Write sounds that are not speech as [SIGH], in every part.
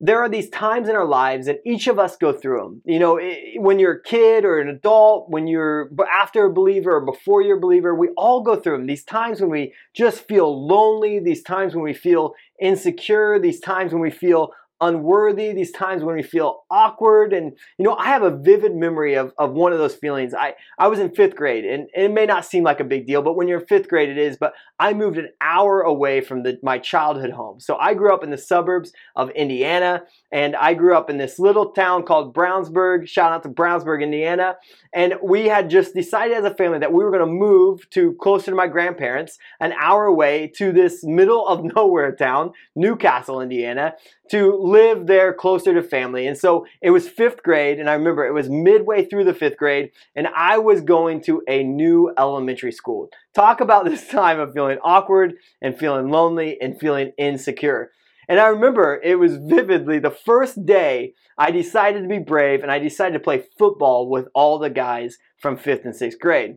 there are these times in our lives and each of us go through them you know when you're a kid or an adult when you're after a believer or before you're a believer we all go through them these times when we just feel lonely these times when we feel insecure these times when we feel unworthy, these times when we feel awkward. And, you know, I have a vivid memory of, of one of those feelings. I, I was in fifth grade, and it may not seem like a big deal, but when you're in fifth grade, it is. But I moved an hour away from the, my childhood home. So I grew up in the suburbs of Indiana, and I grew up in this little town called Brownsburg. Shout out to Brownsburg, Indiana. And we had just decided as a family that we were going to move to closer to my grandparents, an hour away to this middle of [LAUGHS] nowhere town, New Castle, Indiana, to live there closer to family. And so it was fifth grade, and I remember it was midway through the fifth grade, and I was going to a new elementary school. Talk about [LAUGHS] this time of feeling awkward and feeling lonely and feeling insecure. And I remember it was vividly the first day I decided to be brave and I decided to play football with all the guys from fifth and sixth grade.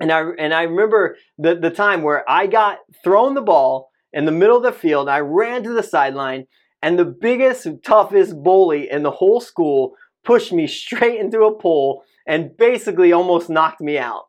And I, and I remember the, the time where I got thrown the ball in the middle of the field. I ran to the sideline and the biggest, toughest bully in the whole school pushed me straight into a pole and basically almost knocked me out.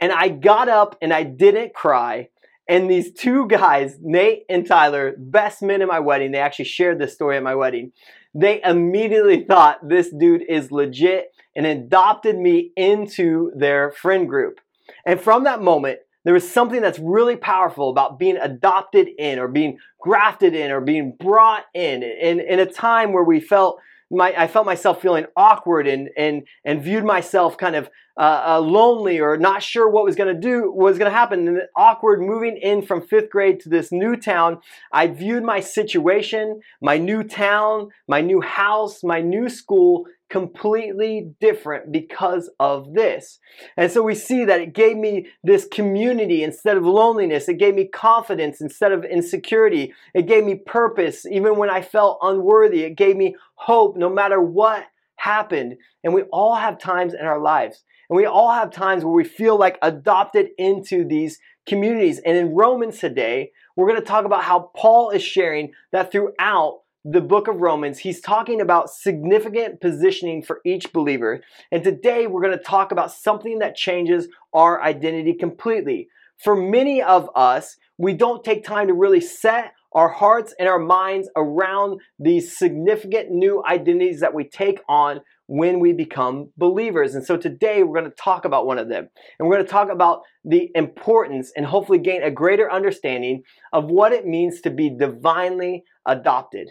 And I got up and I didn't cry. And these two guys, Nate and Tyler, best men at my wedding, they actually shared this story at my wedding. They immediately [LAUGHS] thought this dude is legit and adopted me into their friend group. And from that moment, there was something that's really powerful about being adopted in or being grafted in or being brought in in, in a time where we felt my, I felt myself feeling awkward and and and viewed myself kind of uh, uh, lonely or not sure what was going to do was going to happen. And awkward moving in from fifth grade to this new town, I viewed my situation, my new town, my new house, my new school completely different because of this. And so we see that it gave me this community instead of loneliness. It gave me confidence instead of insecurity. It gave me purpose even when I felt unworthy. It gave me hope no matter what happened. And we all have times in our lives. And we all have times where we feel like adopted into these communities. And in Romans today, we're going to talk about how Paul is sharing that throughout the book of Romans, he's talking about significant positioning for each believer. And today we're going to talk about something that changes our identity completely. For many of us, we don't take time to really set our hearts and our minds around these significant new identities that we take on when we become believers. And so today we're going to talk about one of them. And we're going to talk about the importance and hopefully gain a greater understanding of what it means to be divinely adopted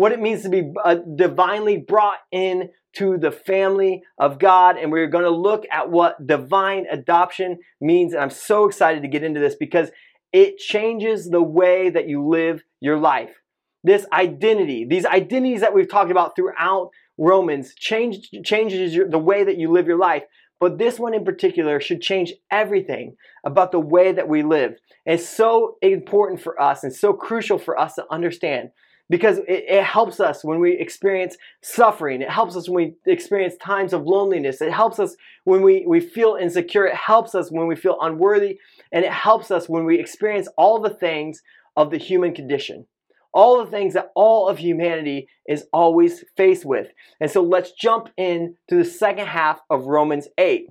what it means to be uh, divinely brought in to the family of God. And we're going to look at what divine adoption means. And I'm so excited to get into this because it changes the way that you live your life. This identity, these identities that we've talked about throughout Romans, change, changes your, the way that you live your life. But this one in particular should change everything about the way that we live. it's so important for us and so crucial for us to understand because it, it, helps us when we experience suffering. It helps us when we experience times of loneliness. It helps us when we, we feel insecure. It helps us when we feel unworthy. And it helps us when we experience all the things of the human condition. All the things that all of humanity is always faced with. And so let's jump in to the second half of Romans 8.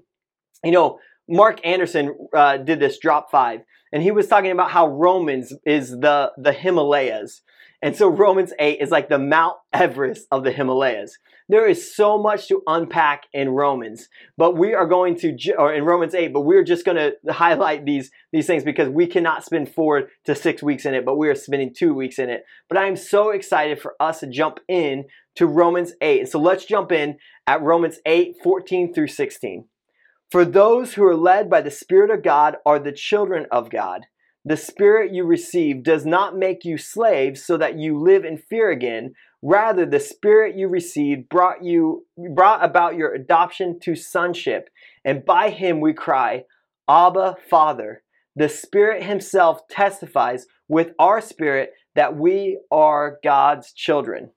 You know, Mark Anderson uh, did this drop five, and he was talking about how Romans is the, the Himalayas. And so Romans 8 is like the Mount Everest of the Himalayas. There is so much to unpack in Romans, but we are going to, or in Romans 8, but we're just going to highlight these, these things because we cannot spend four to six weeks in it, but we are spending two weeks in it. But I am so excited for us to jump in to Romans 8. So let's jump in at Romans 8, 14 through 16. For those who are led by the Spirit of God are the children of God. The spirit you received does not make you slaves so that you live in fear again. Rather, the spirit you received brought you brought about your adoption to sonship, and by him we cry, Abba, Father. The Spirit himself testifies with our spirit that we are God's children.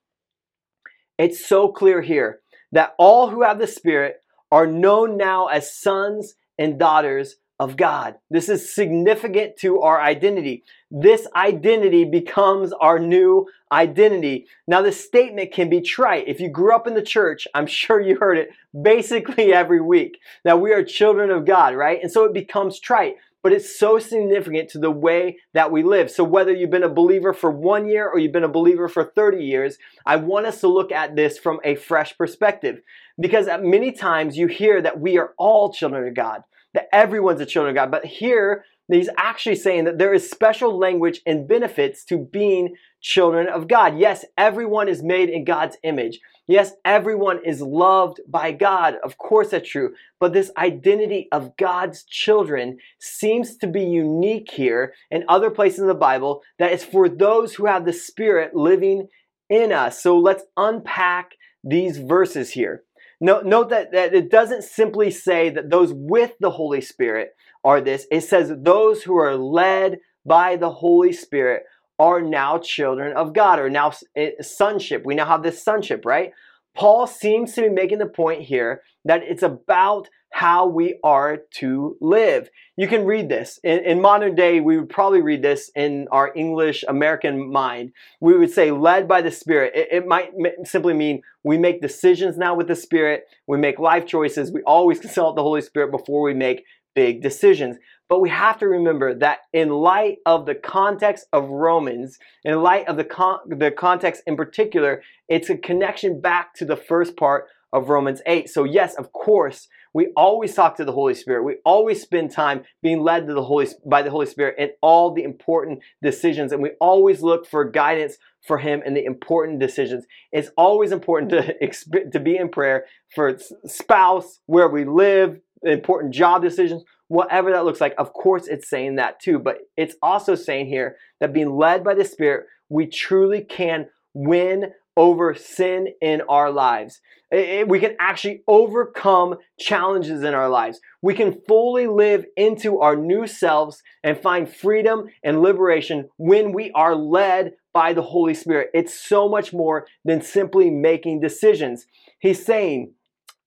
It's so clear here that all who have the Spirit are known now as sons and daughters of God. This is significant to our identity. This identity becomes our new identity. Now, this statement can be trite. If you grew up in the church, I'm [LAUGHS] sure you heard it basically every week that we are children of God, right? And so it becomes trite but it's so significant to the way that we live. So, whether you've been a believer for one year or you've been a believer for 30 years, I want us to look at this from a fresh perspective. Because many times you hear that we are all children of God that everyone's a children of God. But here, he's actually saying that there is special language and benefits to being children of God. Yes, everyone is made in God's image. Yes, everyone is loved by God. Of course, that's true. But this identity of God's children seems to be unique here and other places in the Bible that is for those who have the Spirit living in us. So let's unpack these verses here. Note, note that, that it doesn't simply say that those with the Holy Spirit are this. It says those who are led by the Holy Spirit are now children of God, or now eh, sonship. We now have this sonship, right? Paul seems to be making the point here that it's about how we are to live. You can read this. In, in, modern day, we would probably read this in our English American mind. We would say, led by the Spirit. It, it might simply mean we make decisions now with the Spirit, we make life choices, we always [LAUGHS] consult the Holy Spirit before we make big decisions. But we have to remember that in light of the context of Romans, in light of the, con- the context in particular, it's a connection back to the first part of Romans 8. So, yes, of course, we always talk to the Holy Spirit. We always spend time being led to the Holy by the Holy Spirit in all the important decisions, and we always look for guidance for Him in the important decisions. It's always important to [LAUGHS] to be in prayer for spouse, where we live, important job decisions, whatever that looks like. Of course, it's saying that too, but it's also saying here that being led by the Spirit, we truly can win over sin in our lives. we can actually overcome challenges in our lives. We can fully live into our new selves and find freedom and liberation when we are led by the Holy Spirit. It's so much more than simply making decisions. He's saying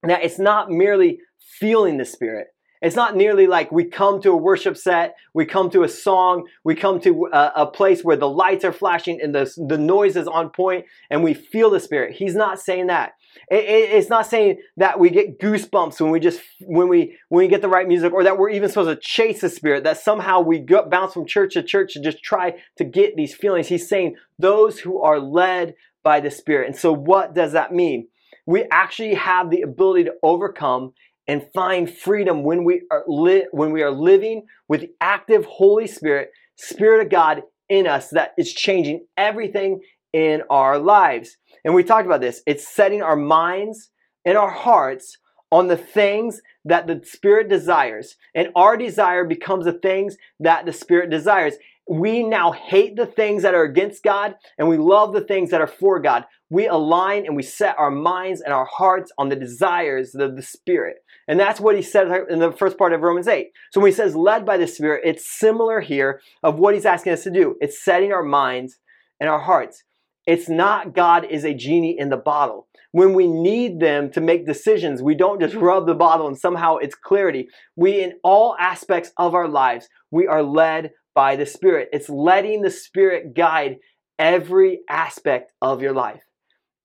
that it's not merely feeling the Spirit. It's not nearly like we come to a worship set, we come to a song, we come to a, a, place where the lights are flashing and the, the noise is on point and we feel the Spirit. He's not saying that. It, it, it's not saying that we get goosebumps when we just when we when we get the right music, or that we're even supposed to chase the Spirit. That somehow we go, bounce from church to church to just try to get these feelings. He's saying those who are led by the Spirit. And so, what does that mean? We actually have the ability to overcome and find freedom when we are li- when we are living with the active Holy Spirit, Spirit of God in us that is changing everything in our lives. And we talked about this. It's setting our minds and our hearts on the things that the Spirit desires. And our desire becomes the things that the Spirit desires we now hate the things that are against God and we love the things that are for God. We align and we set our minds and our hearts on the desires of the Spirit. And that's what he said in the first part of Romans 8. So when he says led by the Spirit, it's similar here of what he's asking us to do. It's setting our minds and our hearts. It's not God is a genie in the bottle. When we need them to make decisions, we don't just rub the bottle and somehow it's clarity. We, in all aspects of our lives, we are led by the Spirit. It's letting the Spirit guide every aspect of your life.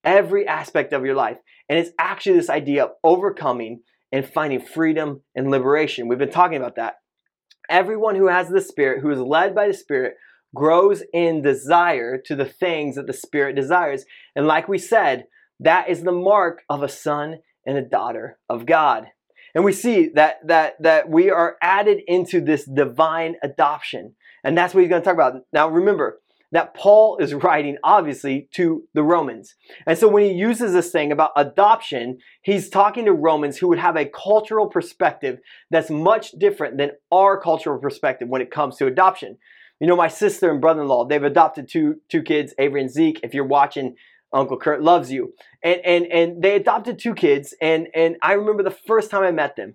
Every aspect of your life. And it's actually this idea of overcoming and finding freedom and liberation. We've been talking about that. Everyone who has the Spirit, who is led by the Spirit, grows in desire to the things that the Spirit desires. And like we said, that is the mark of a son and a daughter of God. And we see that that that we are added into this divine adoption. And that's what he's going to talk about. Now remember that Paul is writing obviously to the Romans. And so when he uses this thing about adoption, he's talking to Romans who would have a cultural perspective that's much different than our cultural perspective when it comes to adoption. You know, my sister and brother-in-law, they've adopted two two kids, Avery and Zeke. If you're watching Uncle Kurt loves you. And and and they adopted two kids and and I remember the first time I met them.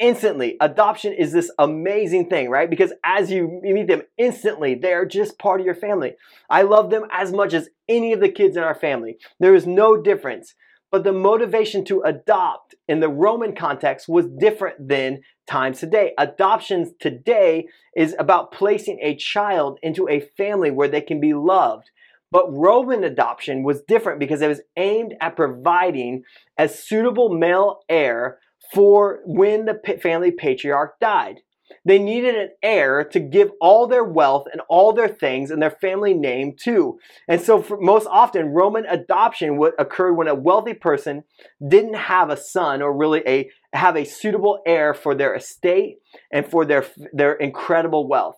Instantly, adoption is this amazing thing, right? Because as you meet them instantly, they are just part of your family. I love them as much as any of the kids in our family. There is no difference. but the motivation to adopt in the Roman context was different than times today. Adoptions today is about placing a child into a family where they can be loved. But Roman adoption was different because it was aimed at providing a suitable male heir for when the family patriarch died. They needed an heir to give all their wealth and all their things and their family name to. And so, most often, Roman adoption would occurred when a wealthy person didn't have a son or really a have a suitable heir for their estate and for their their incredible wealth.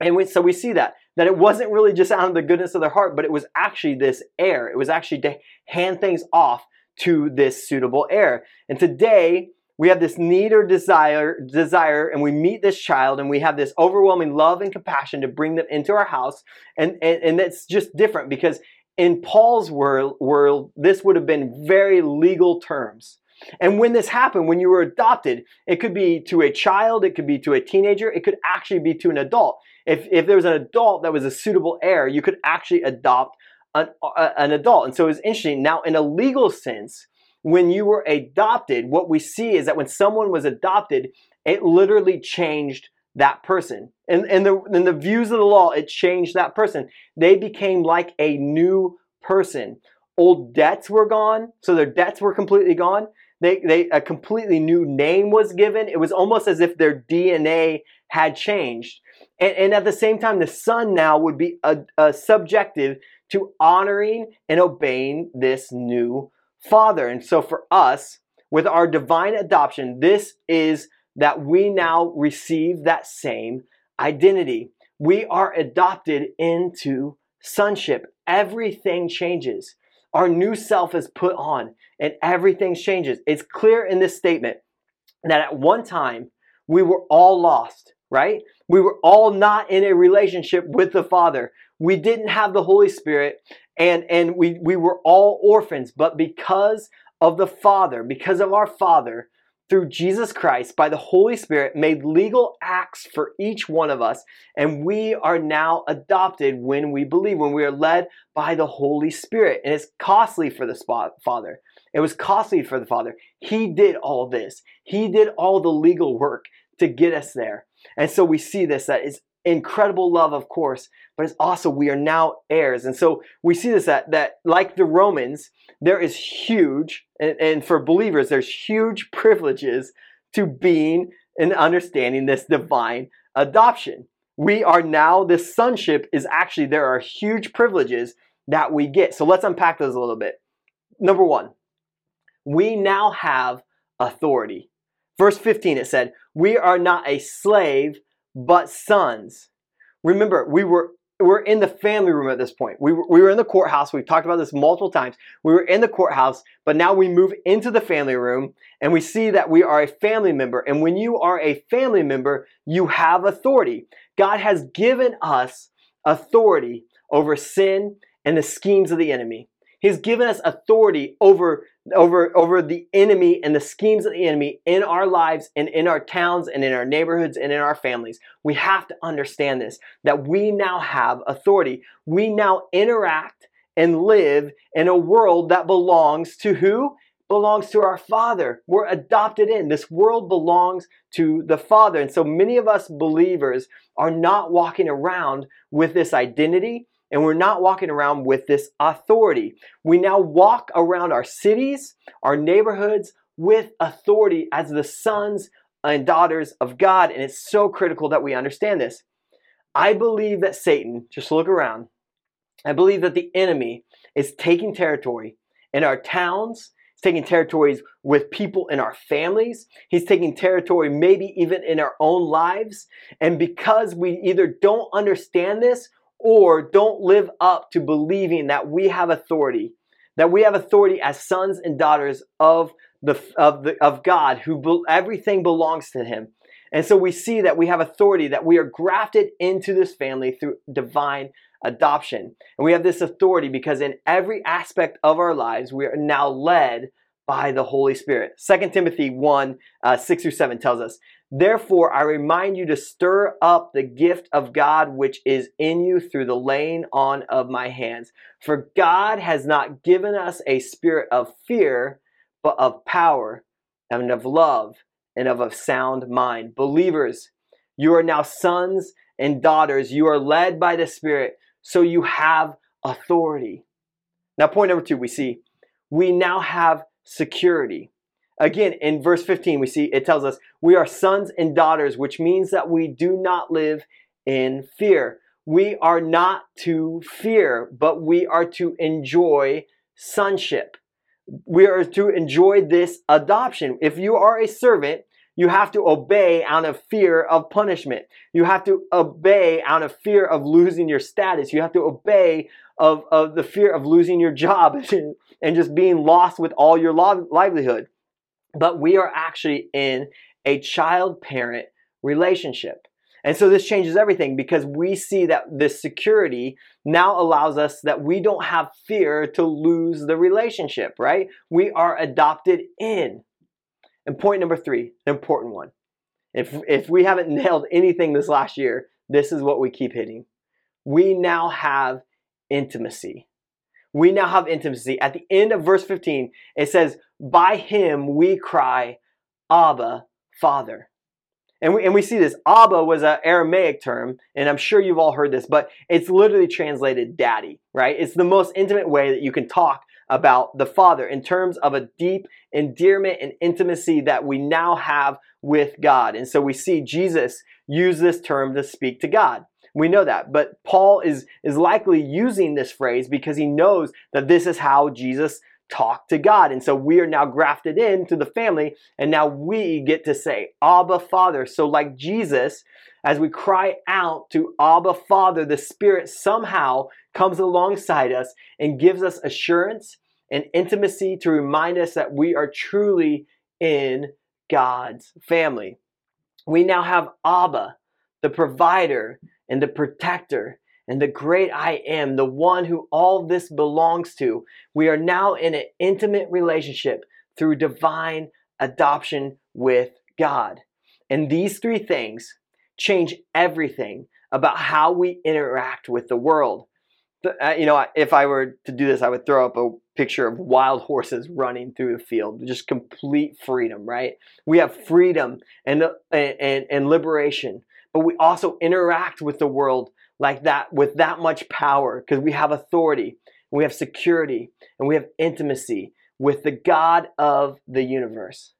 And we, so we see that that it wasn't really just out of the goodness of their heart, but it was actually this heir. It was actually to hand things off to this suitable heir. And today, we have this need or desire desire and we meet this child and we have this overwhelming love and compassion to bring them into our house. And and, and that's just different because in paul's world, world this would have been very legal terms. And when this happened when you were adopted it could be to a child it could be to a teenager it could actually be to an adult. If, if there was an adult that was a suitable heir you could actually adopt an, an adult and so it's interesting now in a legal sense when you were adopted, what we see is that when someone was adopted, it literally changed that person. And in the, in the views of the law, it changed that person. They became like a new person. Old debts were gone, so their debts were completely gone. They, they a completely new name was given. It was almost as if their DNA had changed. And, and at the same time, the son now would be a, a subjective to honoring and obeying this new Father. And so for us, with our divine adoption, this is that we now receive that same identity. We are adopted into sonship. Everything changes. Our new self is put on and everything changes. It's clear in this statement that at one time we were all lost, right? We were all not in a relationship with the Father. We didn't have the Holy Spirit and and we we were all orphans but because of the father because of our father through Jesus Christ by the Holy Spirit made legal acts for each one of us and we are now adopted when we believe when we are led by the Holy Spirit. And it's costly for the father. It was costly for the father. He did all this. He did all the legal work to get us there. And so we see this that is incredible love, of course, but it's also we are now heirs. And so we see this that, that like the Romans, there is huge, and, and for believers, there's huge privileges to being and understanding this divine adoption. We are now, this sonship is actually, there are huge privileges that we get. So let's unpack those a little bit. Number one, we now have authority. Verse 15, it said, We are not a slave but sons. Remember, we were we're in the family room at this point. We were, we were in the courthouse. We've talked about this multiple times. We were in the courthouse, but now we move into the family room and we see that we are a family member. And when you are a family member, you have authority. God has given us authority over sin and the schemes of the enemy. He's given us authority over, over, over the enemy and the schemes of the enemy in our lives and in our towns and in our neighborhoods and in our families. We have to understand this that we now have authority. We now interact and live in a world that belongs to who? Belongs to our Father. We're adopted in. This world belongs to the Father. And so many of us believers are not walking around with this identity and we're not walking around with this authority. We now walk around our cities, our neighborhoods with authority as the sons and daughters of God. And it's so critical that we understand this. I believe that Satan, just look around, I believe that the enemy is taking territory in our towns, taking territories with people in our families, he's taking territory maybe even in our own lives. And because we either don't understand this or don't live up to believing that we have authority, that we have authority as sons and daughters of the of the of God, who be, everything belongs to Him. And so we see that we have authority, that we are grafted into this family through divine adoption. And we have this authority because in every aspect of our lives, we are now led by the Holy Spirit. 2 Timothy 1 uh, 6 through 7 tells us, Therefore, I remind you to stir up the gift of God which is in you through the laying on of my hands. For God has not given us a spirit of fear, but of power and of love and of a sound mind. Believers, you are now sons and daughters. You are led by the Spirit, so you have authority. Now, point number two, we see we now have security. Again, in verse 15, we see it tells us we are sons and daughters, which means that we do not live in fear. We are not to fear, but we are to enjoy sonship. We are to enjoy this adoption. If you are a servant, you have to obey out of fear of punishment. You have to obey out of fear of losing your status. You have to obey of, of the fear of losing your job [LAUGHS] and just being lost with all your livelihood but we are actually in a child parent relationship. And so this changes everything because we see that this security now allows us that we don't have fear to lose the relationship, right? We are adopted in. And point number three, an important one. If, if we haven't [LAUGHS] nailed anything this last year, this is what we keep hitting. We now have intimacy we now have intimacy. At the end of verse 15, it says, By him we cry, Abba, Father. And we, and we see this. Abba was an Aramaic term, and I'm sure you've all heard this, but it's literally translated daddy, right? It's the most intimate way that you can talk about the Father in terms of a deep endearment and intimacy that we now have with God. And so we see Jesus use this term to speak to God. We know that. But Paul is, is likely using this phrase because he knows that this is how Jesus talked to God. And so we are now grafted into the family, and now we get to say, Abba, Father. So, like Jesus, as we cry out to Abba, Father, the Spirit somehow comes alongside us and gives us assurance and intimacy to remind us that we are truly in God's family. We now have Abba, the provider, and the protector and the great I am, the one who all this belongs to. We are now in an intimate relationship through divine adoption with God. And these three things change everything about how we interact with the world. Uh, you know, if I were to do this, I would throw up a picture of wild horses running through the field, just complete freedom, right? We have freedom and, and, and liberation but we also interact with the world like that with that much power because we have authority, we have security, and we have intimacy with the God of the universe.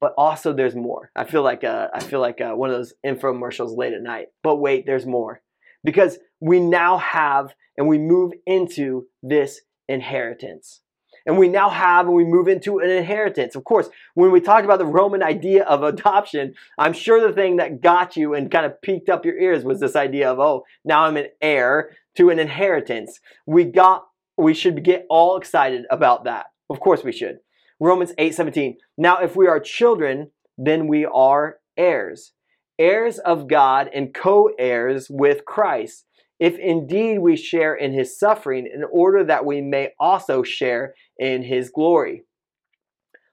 But also, there's more. I feel like uh, I feel like uh, one of those infomercials late at night. But wait, there's more because we now have and we move into this inheritance and we now have and we move into an inheritance. Of course, when we talked about the Roman idea of adoption, I'm sure the thing that got you and kind of piqued up your ears was this idea of, oh, now I'm an heir to an inheritance. We got we should get all excited about that. Of course we should. Romans 8:17. Now if we are children, then we are heirs. Heirs of God and co-heirs with Christ if indeed we share in his suffering, in order that we may also share in his glory.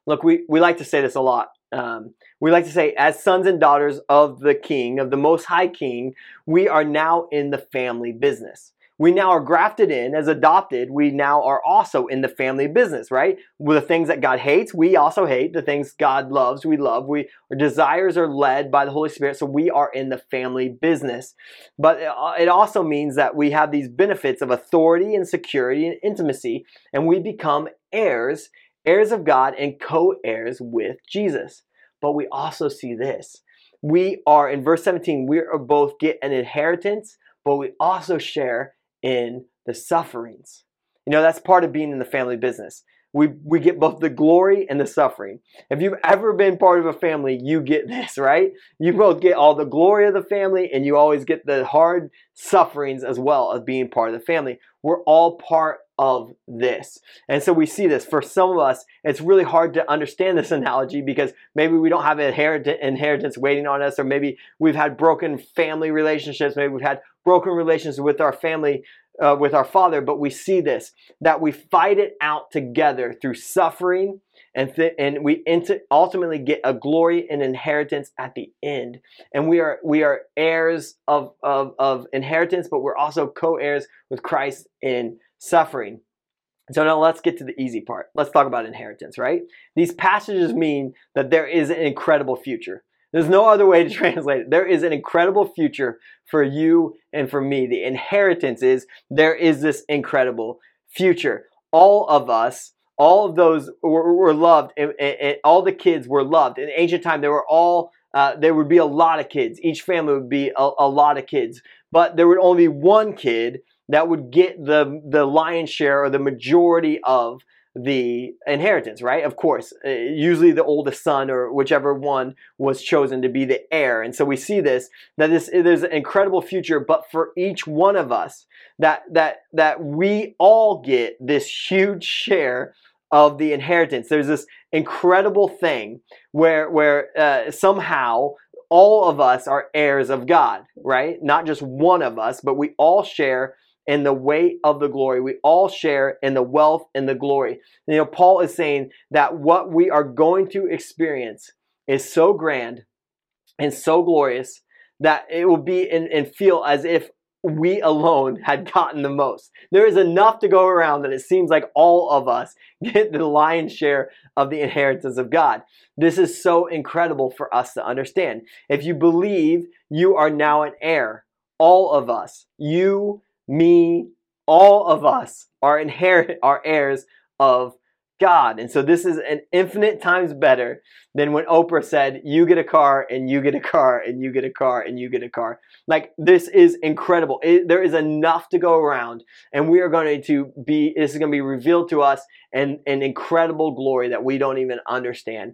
Look, we, we like to say this a lot. Um, we like to say, as sons and daughters of the King, of the Most High King, we are now in the family business we now are grafted in as adopted. We now are also in the family business, right? With the things that God hates, we also hate. The things God loves, we love. We our desires are led by the Holy Spirit, so we are in the family business. But uh, it also means that we have these benefits of authority and security and intimacy, and we become heirs, heirs of God, and co-heirs with Jesus. But we also see this. We are in verse 17, we are both get an inheritance, but we also share in the sufferings. You know, that's part of being in the family business. We, we get both the glory and the suffering. If you've ever been part of a family, you get [LAUGHS] this, right? You both get all the glory of the family and you always get the hard sufferings as well of being part of the family. We're all part of this. And so we see this. For some of us, it's really hard to understand this [LAUGHS] analogy because maybe we don't have an inheritance waiting on us, or maybe we've had broken family relationships, maybe we've had broken relations with our family, uh, with our father, but we see this that we fight it out together through suffering and th- and we ultimately get a glory and inheritance at the end. And we are we are heirs of of, of inheritance, but we're also co-heirs with Christ in suffering. So now let's get to the easy part. Let's talk about inheritance, right? These passages mean that there is an incredible future. There's no other way to [LAUGHS] translate it. There is an incredible future for you and for me. The inheritance is there is this incredible future. All of us, all of those were, were loved, and, and, and, all the kids were loved. In ancient time, there were all uh, there would be a lot of kids. Each family would be a, a lot of kids, but there would only be one kid that would get the the lion's share or the majority of the inheritance, right? Of course, uh, usually the oldest son or whichever one was chosen to be the heir. And so we see this that this there's an incredible future, but for each one of us that that that we all get this huge share of the inheritance. There's this incredible thing where where uh, somehow all of us are heirs of God, right? Not just one of us, but we all share in the weight of the glory. We all share in the wealth and the glory. You know, Paul is saying that what we are going to experience is so grand and so glorious that it will be and, and feel as if we alone had gotten the most. There is enough to go around that it seems like all of us [LAUGHS] get the lion's share of the inheritance of God. This is so incredible for us to understand. If you believe you are now an heir, all of us, you, me, all of us are inherit [LAUGHS] are heirs of God. And so this is an infinite times better than when Oprah said, you get a car and you get a car and you get a car and you get a car. Like this is incredible. It, there is enough to go around and we are going to be, this is going to be revealed to us and an incredible glory that we don't even understand.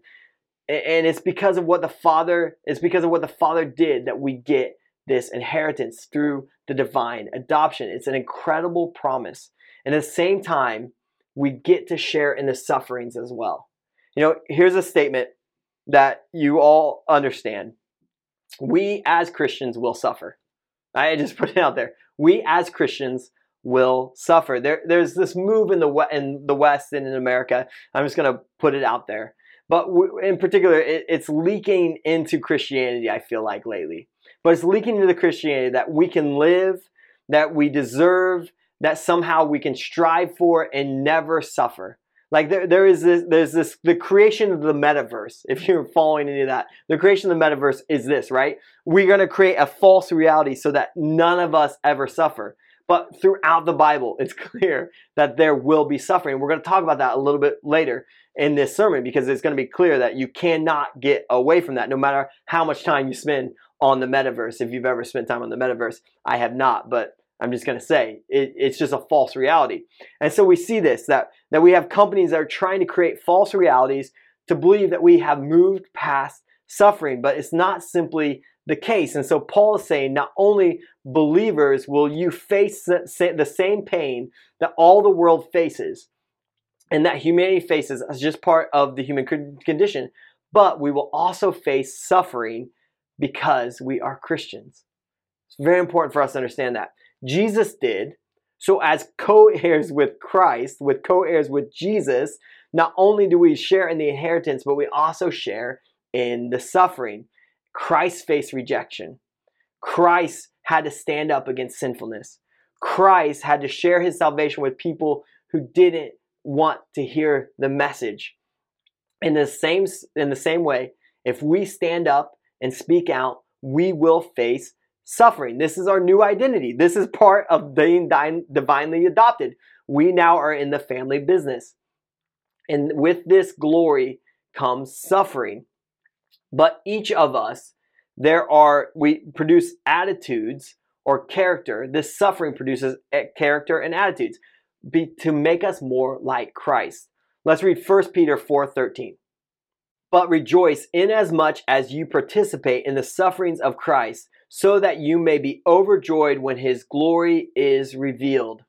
And it's because of what the Father, it's because of what the Father did that we get this inheritance through the divine adoption. It's an incredible promise. And at the same time, we get to share in the sufferings as well. You know, here's a statement that you all understand. We as Christians will suffer. I just [LAUGHS] put it out there. We as Christians will suffer. There, there's this move in the in the West and in America. I'm just going to put it out there. But in particular, it, it's leaking into Christianity. I feel like lately, but it's leaking into the Christianity that we can live, that we deserve, that somehow we can strive for and never suffer. Like there, there is this, there's this, the creation of the metaverse. If you're following any of that, the creation of the metaverse is this, right? We're to create a false reality so that none of us ever suffer. But throughout the Bible, it's [LAUGHS] clear that there will be suffering. We're to talk about that a little bit later in this sermon because it's to be clear that you cannot get away from that no matter how much time you spend on the metaverse. If you've ever spent time on the metaverse, I have not, but I'm just going to say it, it's just a false reality. And so we see this that, that we have companies that are trying to create false realities to believe that we have moved past suffering, but it's not simply the case. And so Paul is saying not only believers will you face the same pain that all the world faces and that humanity faces as just part of the human condition, but we will also face suffering because we are Christians. It's very important for us to understand that. Jesus did. So, as co heirs with Christ, with co heirs with Jesus, not only do we share in the inheritance, but we also share in the suffering. Christ faced rejection. Christ had to stand up against sinfulness. Christ had to share his salvation with people who didn't want to hear the message. In the same, in the same way, if we stand up and speak out, we will face suffering. This is our new identity. This is part of being divinely adopted. We now are in the family business. And with this glory comes suffering. But each of us, there are, we produce attitudes or character. This suffering produces character and attitudes be, to make us more like Christ. Let's read 1 Peter 4:13. But rejoice inasmuch as much as you participate in the sufferings of Christ, so that you may be overjoyed when his glory is revealed.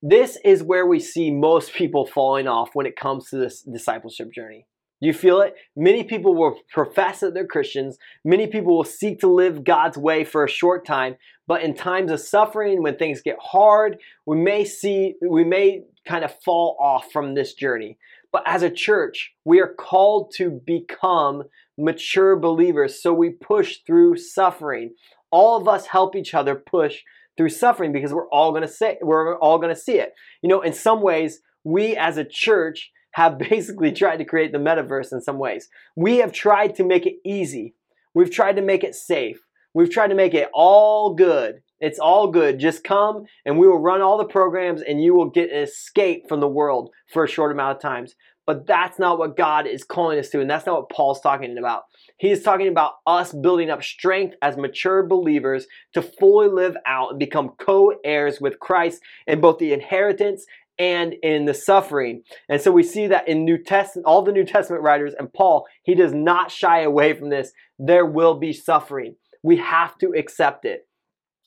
This is where we see most people falling off when it comes to this discipleship journey. Do you feel it? Many people will profess that they're Christians. Many people will seek to live God's way for a short time, but in times of suffering, when things get hard, we may see, we may kind of fall off from this journey. But as a church, we are called to become mature believers. So we push through suffering. All of us help each other push through suffering because we're all going to say we're all going to see it. You know, in some ways, we as a church have [LAUGHS] basically tried to create the metaverse in some ways. We have tried to make it easy. We've tried to make it safe. We've tried to make it all good. It's all good. Just come and we will run all the programs and you will get an escape from the world for a short amount of times. But that's not what God is calling us to, and that's not what Paul's talking about. He is talking about us building up strength as mature believers to fully live out and become co heirs with Christ in both the inheritance and in the suffering. And so we see that in New Testament, all the New Testament writers and Paul, he does not shy away from this. There will be suffering. We have to accept it.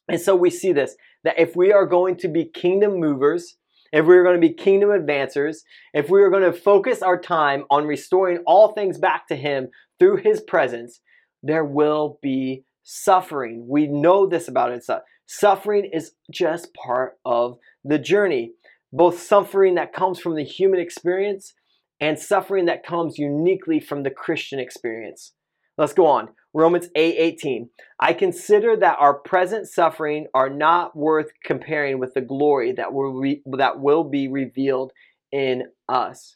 And so we see this that if we are going to be kingdom movers, if we are going to be kingdom advancers, if we are going to focus our time on restoring all things back to Him through His presence, there will be suffering. We know this about it. Suffering is just part of the journey. Both suffering that comes from the human experience and suffering that comes uniquely from the Christian experience. Let's go on. Romans 8:18. 8, I consider that our present suffering are not worth comparing with the glory that will re- that will be revealed in us.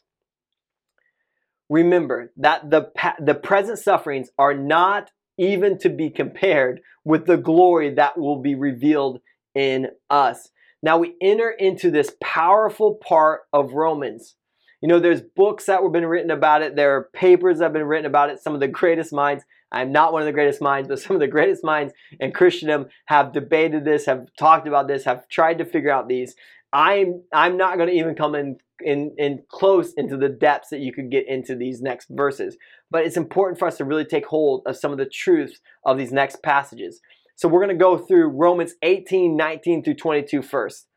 Remember that the the present sufferings are not even to be compared with the glory that will be revealed in us. Now we enter into this powerful part of Romans. You know, there's books that have been written about it. There are papers that have been written about it. Some of the greatest minds I'm not one of the greatest minds, but [LAUGHS] some of the greatest minds in Christendom have debated this, have talked about this, have tried to figure out these. I'm I'm not going to even come in, in in close into the depths that you could get into these next verses. But it's important for us to really take hold of some of the truths of these next passages. So we're going to go through Romans 18, 19 through 22 first.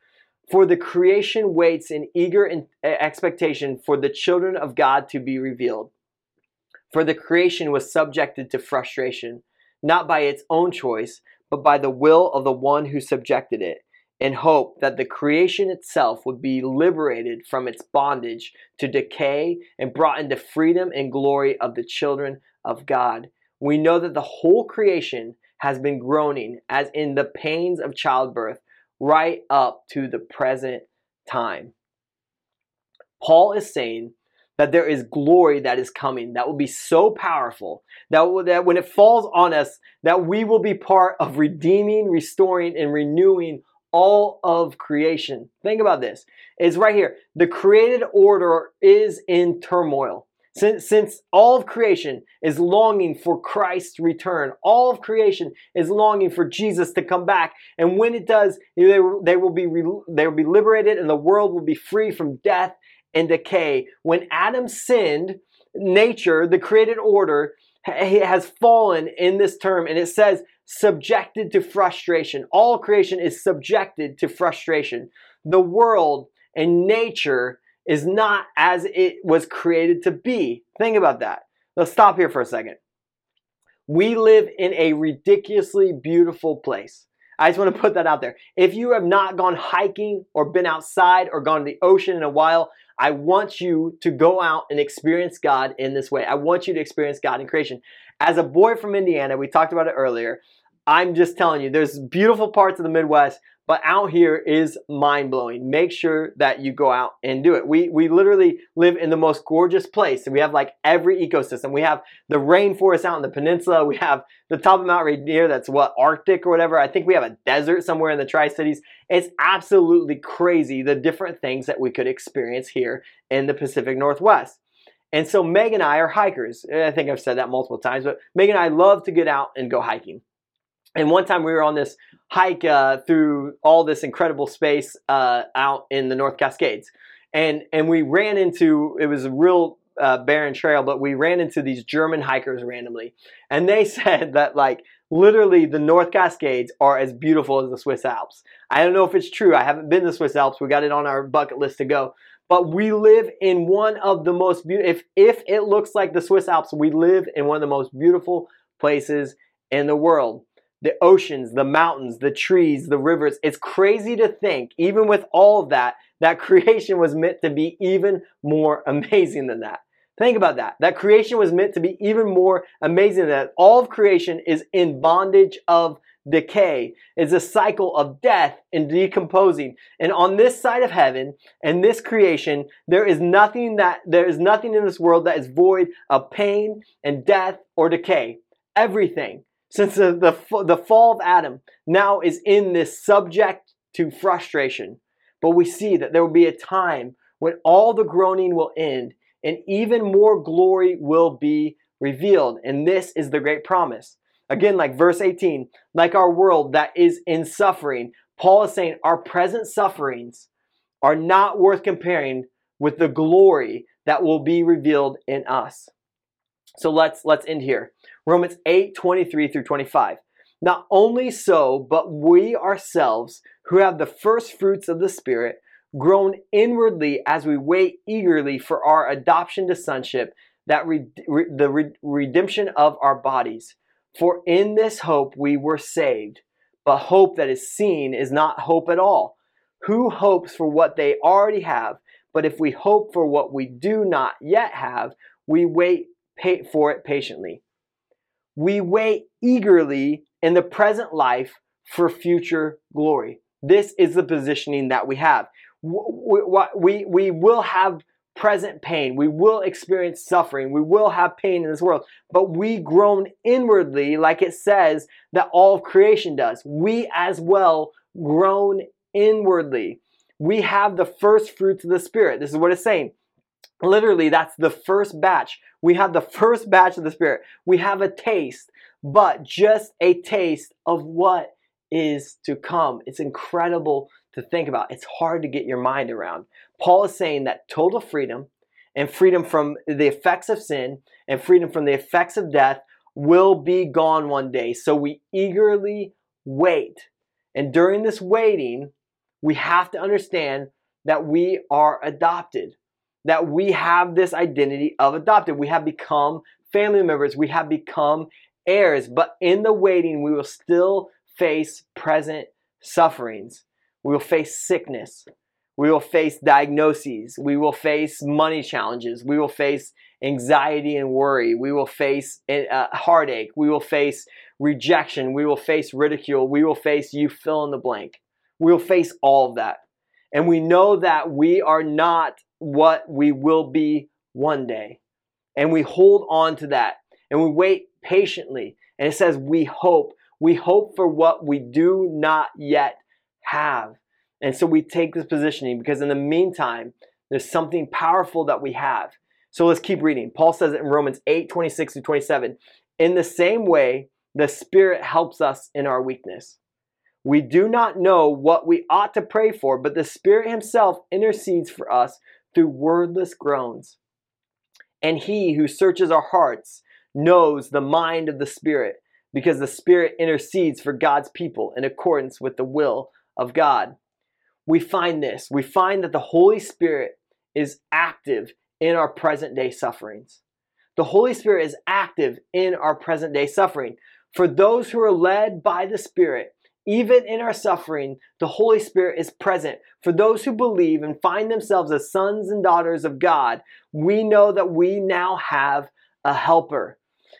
For the creation waits in eager expectation for the children of God to be revealed. For the creation was subjected to frustration, not by its own choice, but by the will of the one who subjected it, in hope that the creation itself would be liberated from its bondage to decay and brought into freedom and glory of the children of God. We know that the whole creation has been groaning as in the pains of childbirth right up to the present time. Paul is saying that there is glory that is coming that will be so powerful that, that when it falls on us that we will be part of redeeming restoring and renewing all of creation. Think about this. It's right here. The created order is in turmoil since, since all of creation is longing for Christ's return, all of creation is longing for Jesus to come back. And when it does, they, they, will be, they will be liberated and the world will be free from death and decay. When Adam sinned, nature, the created order, has fallen in this term, and it says subjected to frustration. All creation is subjected to frustration. The world and nature is not as it was created to be. Think about that. Let's stop here for a second. We live in a ridiculously beautiful place. I just want to put that out there. If you have not gone hiking or been outside or gone to the ocean in a while, I want you to go out and experience God in this way. I want you to experience God in creation. As a boy from Indiana, we talked about it earlier. I'm just telling you, there's beautiful parts of the Midwest, but out here is mind blowing. Make sure that you go out and do it. We we literally live in the most gorgeous place. We have like every ecosystem. We have the rainforest out in the peninsula. We have the top of Mount Rainier. That's what Arctic or whatever. I think we have a desert somewhere in the Tri Cities. It's absolutely crazy the different things that we could experience here in the Pacific Northwest. And so Meg and I are hikers. I think I've said that multiple times, but Meg and I love to get out and go hiking. And one time we were on this hike uh, through all this incredible space uh, out in the North Cascades, and and we ran into it was a real uh, barren trail, but we ran into these German hikers randomly, and they [LAUGHS] said that like literally the North Cascades are as beautiful as the Swiss Alps. I don't know if it's true. I haven't been to the Swiss Alps. We got it on our bucket list to go. But we live in one of the most beautiful, if, if it looks like the Swiss Alps, we live in one of the most beautiful places in the world. The oceans, the mountains, the trees, the rivers. It's crazy to think, even with all of that, that [LAUGHS] creation was meant to be even more amazing than that. Think about that. That creation was meant to be even more amazing than that. All of creation is in bondage of decay. It's a cycle of death and decomposing. And on this side of heaven and this creation, there is nothing that there is nothing in this world that is void of pain and death or decay. Everything since the, the, the fall of Adam now is in this subject to frustration. But we see that there will be a time when all the groaning will end and even more glory will be revealed. And this is the great promise. Again, like verse 18, like our world that is in suffering, Paul is saying our present sufferings are not worth comparing with the glory that will be revealed in us. So let's let's end here. Romans 8, 23 through 25. Not only so, but we ourselves, who have the first fruits of the Spirit, groan inwardly as we wait eagerly for our adoption to sonship, that re- re- the re- redemption of our bodies. For in this hope we were saved. But hope that is seen is not hope at all. Who hopes for what they already have? But if we hope for what we do not yet have, we wait for it patiently. We wait eagerly in the present life for future glory. This is the positioning that we have. We, we, we will have present pain. We will experience suffering. We will have pain in this world. But we groan inwardly, like it says that all of creation does. We as well groan inwardly. We have the first fruits of the Spirit. This is what it's saying. Literally, that's the first batch. We have the first batch of the Spirit. We have a taste, but just a taste of what is to come. It's incredible to think about. It's hard to get your mind around. Paul is saying that total freedom and freedom from the effects of sin and freedom from the effects of death will be gone one day. So we eagerly wait. And during this waiting, we have to understand that we are adopted, that we have this identity of adopted. We have become family members, we have become heirs. But in the waiting, we will still face present sufferings. We will face sickness. We will face diagnoses. We will face money challenges. We will face anxiety and worry. We will face uh, heartache. We will face rejection. We will face ridicule. We will face you fill in the blank. We will face all of that. And we know that we are not what we will be one day. And we hold on to that and we wait patiently. And it says, we hope. We hope for what we do not yet have. And so we take this positioning because in the meantime, there's something powerful that we have. So let's keep reading. Paul says it in Romans 8 26 to 27. In the same way, the Spirit helps us in our weakness. We do not know what we ought to pray for, but the Spirit Himself intercedes for us through wordless groans. And He who searches our hearts knows the mind of the Spirit, because the Spirit intercedes for God's people in accordance with the will of God we find this. We find that the Holy Spirit is active in our present day sufferings. The Holy Spirit is active in our present day suffering. For those who are led by the Spirit, even in our suffering, the Holy Spirit is present. For those who believe and find themselves as sons and daughters of God, we know that we now have a helper.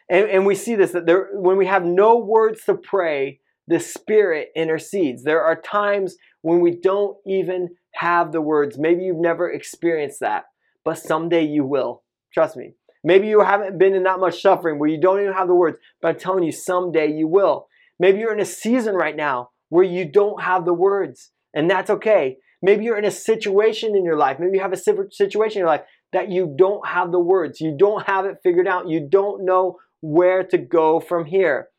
And, and we see this that there, when we have no words to pray, the Spirit intercedes. There are times when we don't even have the words. Maybe you've never experienced that, but someday you will. Trust me. Maybe you haven't been in that much suffering where you don't even have the words, but I'm telling you, someday you will. Maybe you're in a season right now where you don't have the words, and that's okay. Maybe you're in a situation in your life, maybe you have a situation in your life that you don't have the words, you don't have it figured out, you don't know where to go from here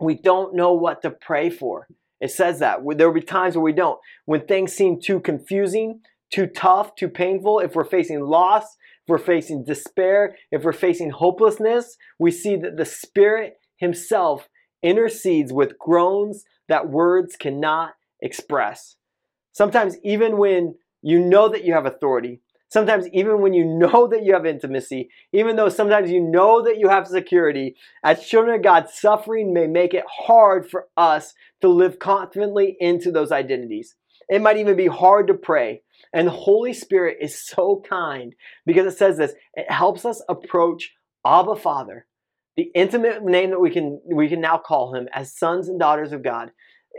we don't know what to pray for. It says that. There will be times where we don't. When things seem too confusing, too tough, too painful, if we're facing loss, if we're facing despair, if we're facing hopelessness, we see that the Spirit Himself intercedes with groans that words cannot express. Sometimes, even when you know that you have authority, Sometimes, even when you [LAUGHS] know that you have intimacy, even though sometimes you know that you have security, as children of God, suffering may make it hard for us to live confidently into those identities. It might even be hard to pray. And the Holy Spirit is so kind because it says this it helps us approach Abba Father, the intimate name that we can, we can now call him as sons and daughters of God.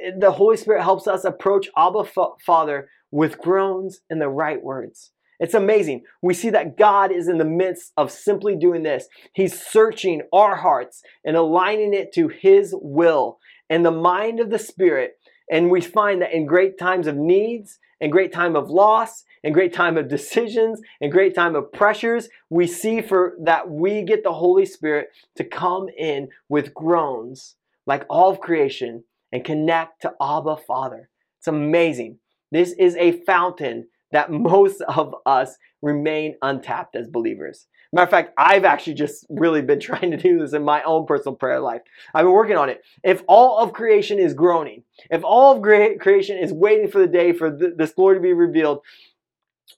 Eh, the Holy Spirit helps us approach Abba Father with groans and the right words. It's amazing. We see that God is in the midst of simply doing this. He's searching our hearts and aligning it to His will and the mind of the Spirit. And we find that in great times of needs, and great time of loss, and great time of decisions, and great time of pressures, we see for that we get the Holy Spirit to come in with groans like all of creation and connect to Abba Father. It's amazing. This is a fountain that [LAUGHS] most of us remain untapped as believers. Matter of fact, I've actually just really been [LAUGHS] trying to do this in my own personal prayer life. I've been working on it. If all of creation is groaning, if all of creation is waiting for the day for this glory to be revealed,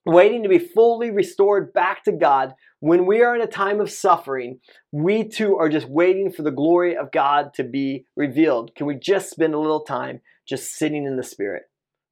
waiting to be fully restored back to God, when we are in a time of suffering, we too are just waiting for the glory of God to be revealed. Can we just spend a little time just sitting in the Spirit?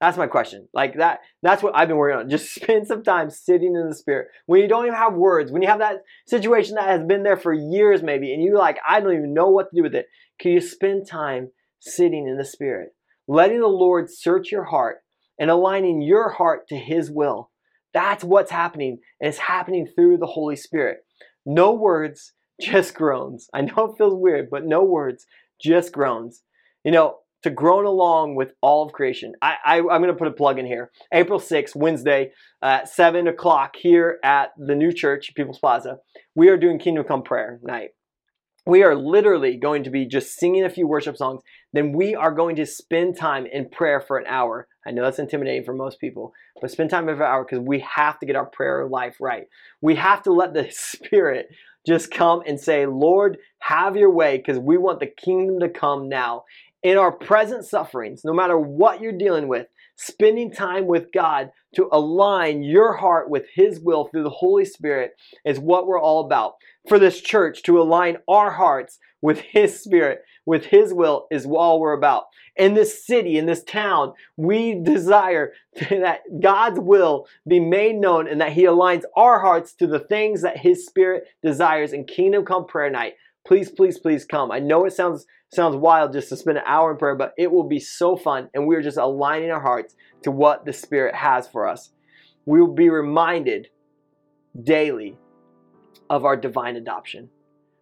That's my question. Like that, that's what I've been working on. [LAUGHS] Just spend some time sitting in the spirit. When you don't even have words, when you have that situation that has been there for years maybe, and you're like, I don't even know what to do with it. Can you spend time sitting in the spirit? Letting the Lord search your heart and aligning your heart to his will. That's what's happening. And it's happening through the Holy Spirit. No words, [LAUGHS] just groans. I know it feels weird, but no words, just groans. You know, to groan along with all of creation. I, I, am going to put a plug in here. April 6th, Wednesday, at 7 o'clock here at the new church, People's Plaza, we are doing Kingdom Come Prayer night. We are literally going to be just singing a few worship songs. Then we are going to spend time in prayer for an hour. I know that's intimidating for most people, but spend time for an hour because we have to get our prayer life right. We have to let the [LAUGHS] Spirit just come and say, Lord, have your way because we want the kingdom to come now in our present sufferings, no matter what you're dealing with, spending time with God to align your heart with His will through the Holy Spirit is what we're all about. For this church to align our hearts with His Spirit, with His will, is all we're about. In this city, in this town, we desire [LAUGHS] that God's will be made known and that He aligns our hearts to the things that His Spirit desires in Kingdom Come Prayer Night. Please, please, please come. I know it sounds sounds wild just to spend an hour in prayer, but it will be so fun. And we're just aligning our hearts to what the Spirit has for us. We will be reminded daily of our divine adoption.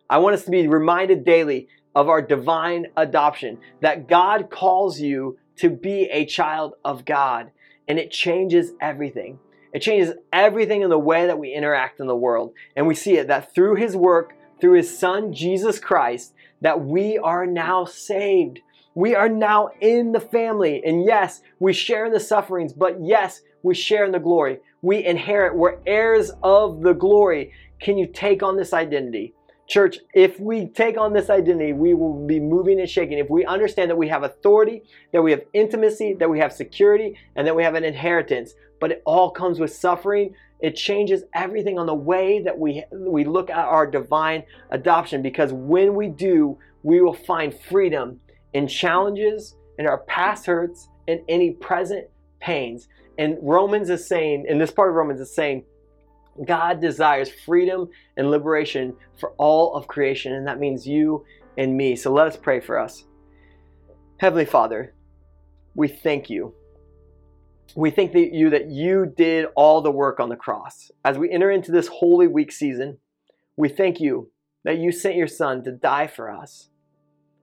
I want us to be reminded daily of our divine adoption, that God calls you to be a child of God, and it changes everything. It changes everything in the way that we interact in the world. And we see it that through His work, through His Son, Jesus Christ, that we are now saved. We are now in the family. And yes, we share in the sufferings, but yes, we share in the glory. We inherit, we're heirs of the glory. Can you take on this identity? Church, if we take on this identity, we will be moving and shaking. If we understand that we have authority, that we have intimacy, that we have security, and that we have an inheritance, but it all comes with suffering, it changes everything on the way that we, we look at our divine adoption because when we do, we will find freedom in challenges, in our past hurts, in any present pains. And Romans is saying, in this part of Romans is saying, God desires freedom and liberation for all of creation, and that means you and me. So let us pray for us. Heavenly Father, we thank you we thank that you that you did all the work on the cross. As we enter into this holy week season, we thank you that you sent your son to die for us.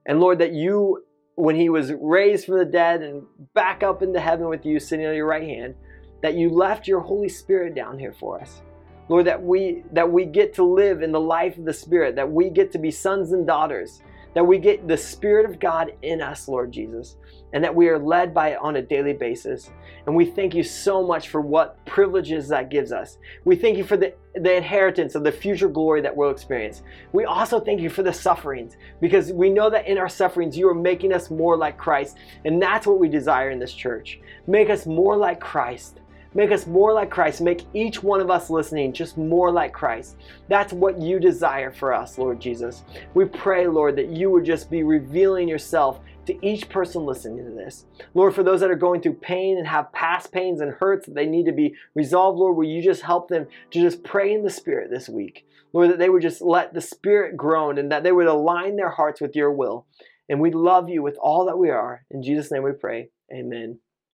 And Lord, that you, when he was raised from the dead and back up into heaven with you sitting on your right hand, that you left your Holy Spirit down here for us. Lord, that we that we get to live in the life of the Spirit, that we get to be sons and daughters, that we get the Spirit of God in us, Lord Jesus, and that we are led by it on a daily basis. And we thank you so much for what privileges that gives us. We thank you for the, the inheritance of the future glory that we'll experience. We also thank you for the sufferings because we know that in our sufferings, you are making us more like Christ. And that's what we desire in this church. Make us more like Christ Make us more like Christ. Make each one of us listening just more like Christ. That's what you desire for us, Lord Jesus. We pray, Lord, that you would just be revealing yourself to each person listening to this. Lord, for those that are going through pain and have past pains and hurts that they need to be resolved, Lord, will you just help them to just pray in the Spirit this week? Lord, that they would just let the Spirit groan and that they would align their hearts with your will. And we love you with all that we are. In Jesus' name we pray. Amen.